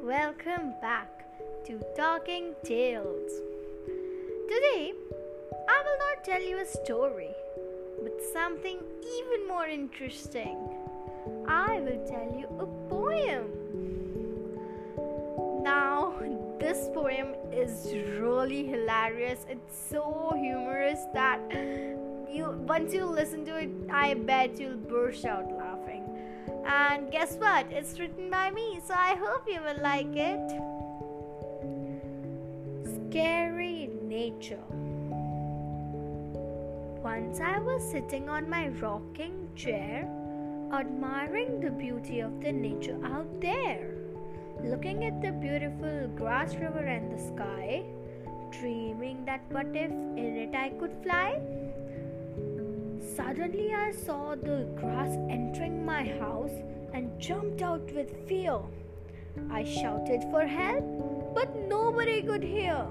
welcome back to Talking Tales. Today, I will not tell you a story, but something even more interesting. I will tell you a poem. Now, this poem is really hilarious. It's so humorous that you once you listen to it, I bet you'll burst out laughing. And guess what? It's written by me, so I hope you will like it. Scary nature. Once I was sitting on my rocking chair, admiring the beauty of the nature out there, looking at the beautiful grass river and the sky, dreaming that what if in it I could fly? Suddenly, I saw the grass entering my house and jumped out with fear. I shouted for help, but nobody could hear.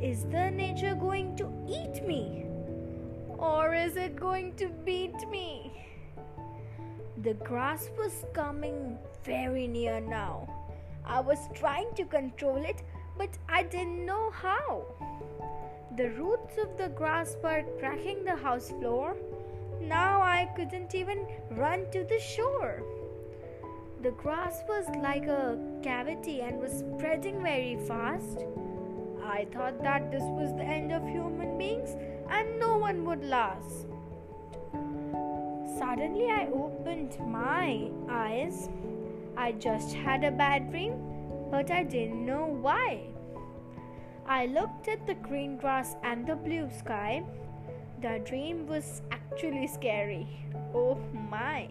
Is the nature going to eat me? Or is it going to beat me? The grass was coming very near now. I was trying to control it, but I didn't know how. The roots of the grass were cracking the house floor. Now I couldn't even run to the shore. The grass was like a cavity and was spreading very fast. I thought that this was the end of human beings and no one would last. Suddenly I opened my eyes. I just had a bad dream, but I didn't know why. I looked at the green grass and the blue sky. The dream was actually scary. Oh my!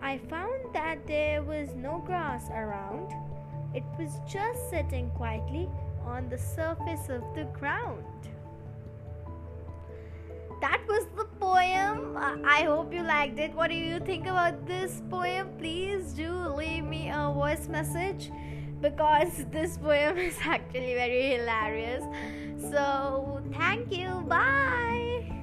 I found that there was no grass around. It was just sitting quietly on the surface of the ground. That was the poem. I hope you liked it. What do you think about this poem? Please do leave me a voice message because this poem is actually very hilarious. So, thank you. Bye.